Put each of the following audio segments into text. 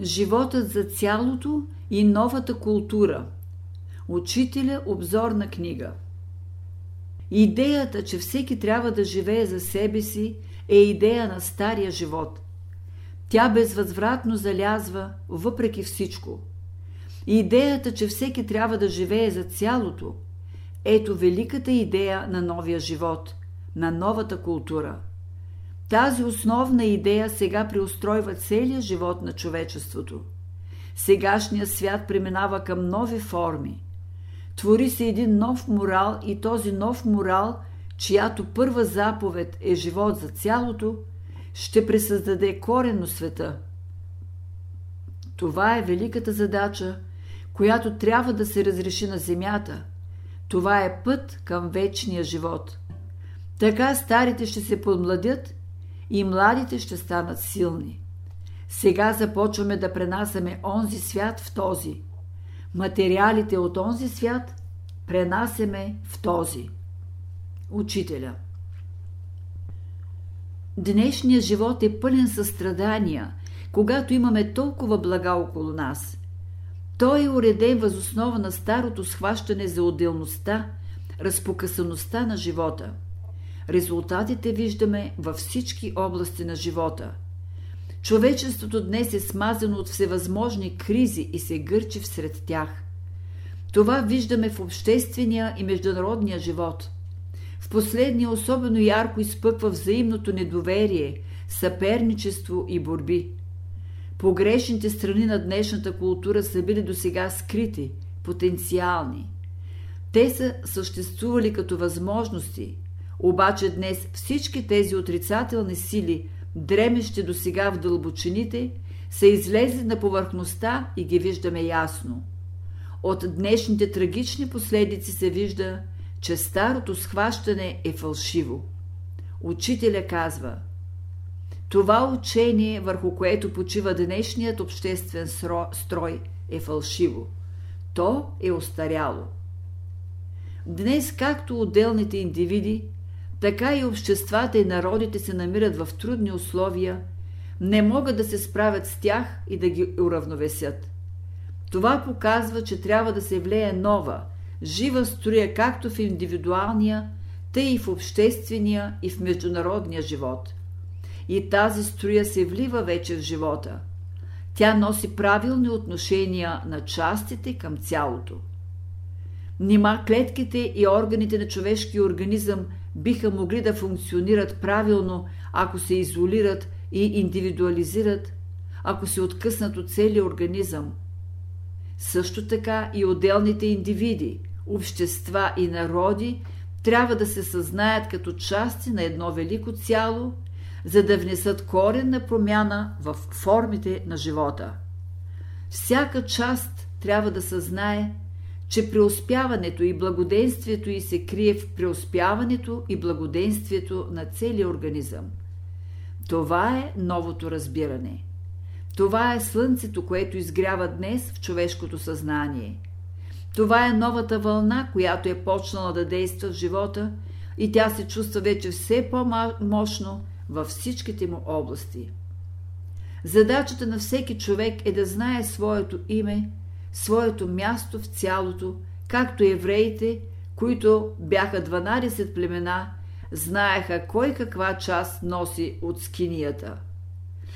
Животът за цялото и новата култура. Учителя обзорна книга. Идеята, че всеки трябва да живее за себе си, е идея на стария живот. Тя безвъзвратно залязва въпреки всичко. Идеята, че всеки трябва да живее за цялото, ето великата идея на новия живот, на новата култура. Тази основна идея сега преустройва целия живот на човечеството. Сегашният свят преминава към нови форми. Твори се един нов морал и този нов морал, чиято първа заповед е живот за цялото, ще пресъздаде коренно света. Това е великата задача, която трябва да се разреши на земята. Това е път към вечния живот. Така старите ще се подмладят и младите ще станат силни. Сега започваме да пренасяме онзи свят в този. Материалите от онзи свят пренасяме в този. Учителя Днешният живот е пълен състрадания, когато имаме толкова блага около нас. Той е уреден възоснова на старото схващане за отделността, разпокъсаността на живота – Резултатите виждаме във всички области на живота. Човечеството днес е смазано от всевъзможни кризи и се гърчи всред тях. Това виждаме в обществения и международния живот. В последния особено ярко изпъква взаимното недоверие, съперничество и борби. Погрешните страни на днешната култура са били досега скрити, потенциални. Те са съществували като възможности, обаче днес всички тези отрицателни сили, дремещи до сега в дълбочините, са излезли на повърхността и ги виждаме ясно. От днешните трагични последици се вижда, че старото схващане е фалшиво. Учителя казва Това учение, върху което почива днешният обществен строй, е фалшиво. То е остаряло. Днес, както отделните индивиди, така и обществата и народите се намират в трудни условия, не могат да се справят с тях и да ги уравновесят. Това показва, че трябва да се влее нова, жива струя както в индивидуалния, тъй и в обществения и в международния живот. И тази струя се влива вече в живота. Тя носи правилни отношения на частите към цялото. Нима клетките и органите на човешкия организъм биха могли да функционират правилно, ако се изолират и индивидуализират, ако се откъснат от целия организъм. Също така и отделните индивиди, общества и народи трябва да се съзнаят като части на едно велико цяло, за да внесат коренна промяна в формите на живота. Всяка част трябва да съзнае, че преуспяването и благоденствието й се крие в преуспяването и благоденствието на целия организъм. Това е новото разбиране. Това е слънцето, което изгрява днес в човешкото съзнание. Това е новата вълна, която е почнала да действа в живота и тя се чувства вече все по-мощно във всичките му области. Задачата на всеки човек е да знае своето име своето място в цялото, както евреите, които бяха 12 племена, знаеха кой каква част носи от скинията.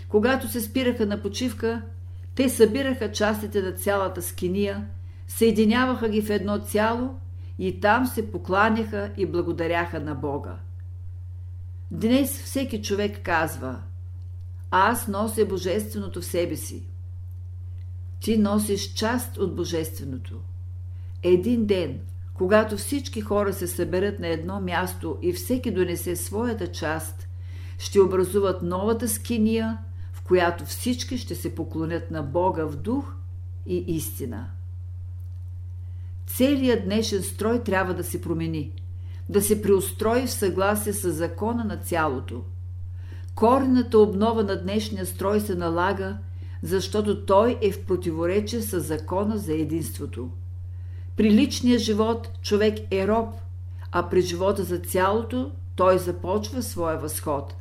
Когато се спираха на почивка, те събираха частите на цялата скиния, съединяваха ги в едно цяло и там се покланяха и благодаряха на Бога. Днес всеки човек казва Аз нося Божественото в себе си. Ти носиш част от Божественото. Един ден, когато всички хора се съберат на едно място и всеки донесе своята част, ще образуват новата скиния, в която всички ще се поклонят на Бога в дух и истина. Целият днешен строй трябва да се промени, да се преустрои в съгласие с закона на цялото. Корената обнова на днешния строй се налага – защото той е в противоречие с закона за единството. При личния живот човек е роб, а при живота за цялото той започва своя възход.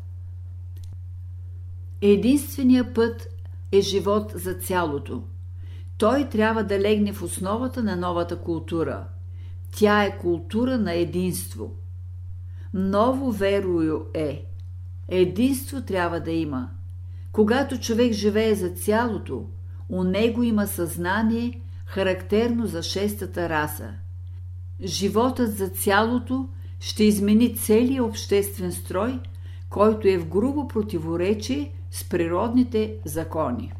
Единственият път е живот за цялото. Той трябва да легне в основата на новата култура. Тя е култура на единство. Ново верою е. Единство трябва да има. Когато човек живее за цялото, у него има съзнание, характерно за шестата раса. Животът за цялото ще измени целия обществен строй, който е в грубо противоречие с природните закони.